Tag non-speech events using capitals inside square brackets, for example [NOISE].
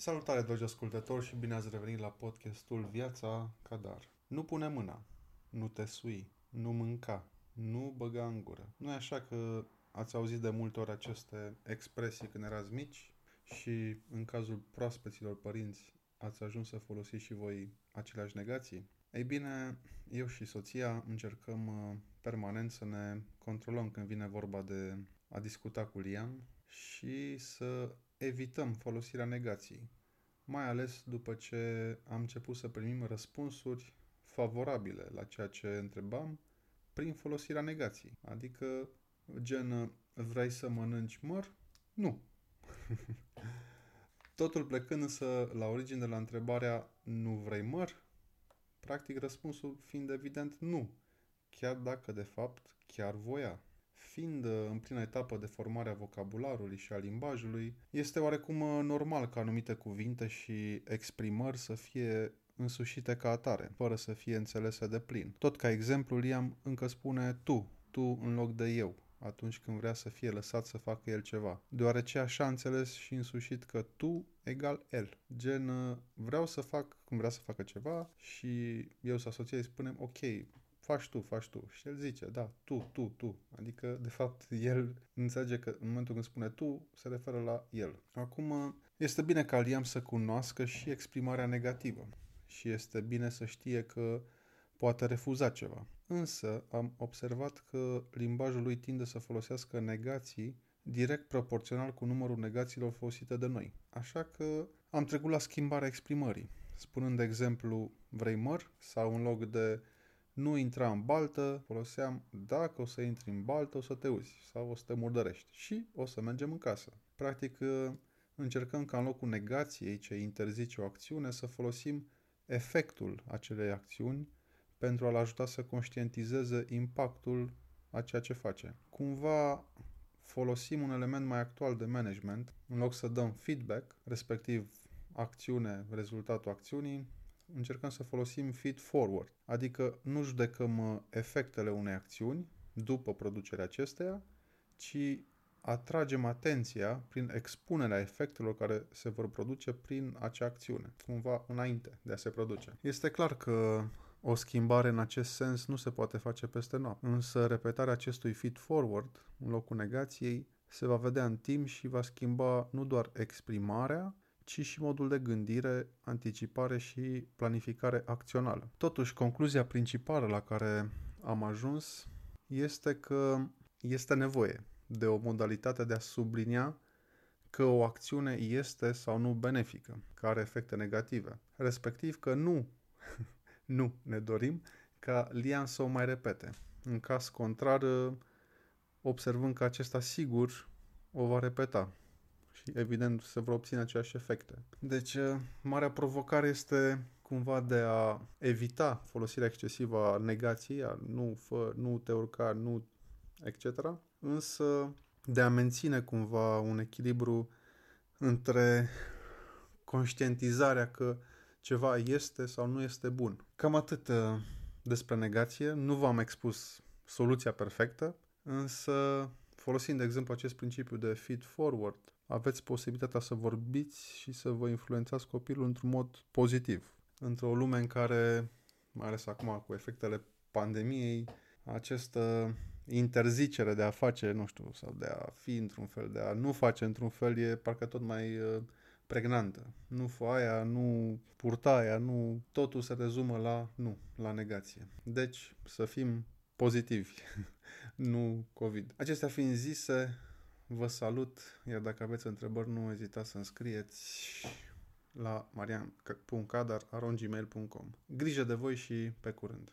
Salutare, dragi ascultători, și bine ați revenit la podcastul Viața Cadar. Nu pune mâna, nu te sui, nu mânca, nu băga în gură. Nu e așa că ați auzit de multe ori aceste expresii când erați mici și în cazul proaspeților părinți ați ajuns să folosiți și voi aceleași negații? Ei bine, eu și soția încercăm uh, permanent să ne controlăm când vine vorba de a discuta cu Liam și să evităm folosirea negației, mai ales după ce am început să primim răspunsuri favorabile la ceea ce întrebam prin folosirea negației. Adică, gen, vrei să mănânci măr? Nu. [LAUGHS] Totul plecând însă la origine de la întrebarea nu vrei măr? Practic răspunsul fiind evident nu, chiar dacă de fapt chiar voia fiind uh, în plină etapă de formare a vocabularului și a limbajului, este oarecum uh, normal ca anumite cuvinte și exprimări să fie însușite ca atare, fără să fie înțelese de plin. Tot ca exemplu, Liam încă spune tu, tu în loc de eu, atunci când vrea să fie lăsat să facă el ceva. Deoarece așa a înțeles și însușit că tu egal el. Gen, uh, vreau să fac cum vrea să facă ceva și eu să asociez spunem, ok, faci tu, faci tu. Și el zice, da, tu, tu, tu. Adică, de fapt, el înțelege că în momentul când spune tu, se referă la el. Acum, este bine ca Liam să cunoască și exprimarea negativă. Și este bine să știe că poate refuza ceva. Însă, am observat că limbajul lui tinde să folosească negații direct proporțional cu numărul negațiilor folosite de noi. Așa că am trecut la schimbarea exprimării, spunând de exemplu vrei măr sau în loc de nu intra în baltă, foloseam dacă o să intri în baltă o să te uzi sau o să te murdărești și o să mergem în casă. Practic încercăm ca în locul negației ce interzice o acțiune să folosim efectul acelei acțiuni pentru a-l ajuta să conștientizeze impactul a ceea ce face. Cumva folosim un element mai actual de management, în loc să dăm feedback, respectiv acțiune, rezultatul acțiunii, încercăm să folosim feed forward, adică nu judecăm uh, efectele unei acțiuni după producerea acesteia, ci atragem atenția prin expunerea efectelor care se vor produce prin acea acțiune, cumva înainte de a se produce. Este clar că o schimbare în acest sens nu se poate face peste noapte, însă repetarea acestui feed forward în locul negației se va vedea în timp și va schimba nu doar exprimarea, ci și modul de gândire, anticipare și planificare acțională. Totuși, concluzia principală la care am ajuns este că este nevoie de o modalitate de a sublinia că o acțiune este sau nu benefică, că are efecte negative, respectiv că nu, [LAUGHS] nu ne dorim ca Lian să o mai repete. În caz contrar, observând că acesta sigur o va repeta și evident se vor obține aceleași efecte. Deci, uh, marea provocare este cumva de a evita folosirea excesivă a negației, a nu, fă, nu te urca, nu, etc. Însă de a menține cumva un echilibru între conștientizarea că ceva este sau nu este bun. Cam atât uh, despre negație. Nu v-am expus soluția perfectă, însă folosind, de exemplu, acest principiu de feed forward, aveți posibilitatea să vorbiți și să vă influențați copilul într-un mod pozitiv. Într-o lume în care, mai ales acum cu efectele pandemiei, această interzicere de a face, nu știu, sau de a fi într-un fel, de a nu face într-un fel, e parcă tot mai uh, pregnantă. Nu fă aia, nu purta aia, nu... Totul se rezumă la nu, la negație. Deci, să fim pozitivi, [LAUGHS] nu COVID. Acestea fiind zise, Vă salut, iar dacă aveți întrebări, nu ezitați să înscrieți la marian.cadar.gmail.com Grijă de voi și pe curând!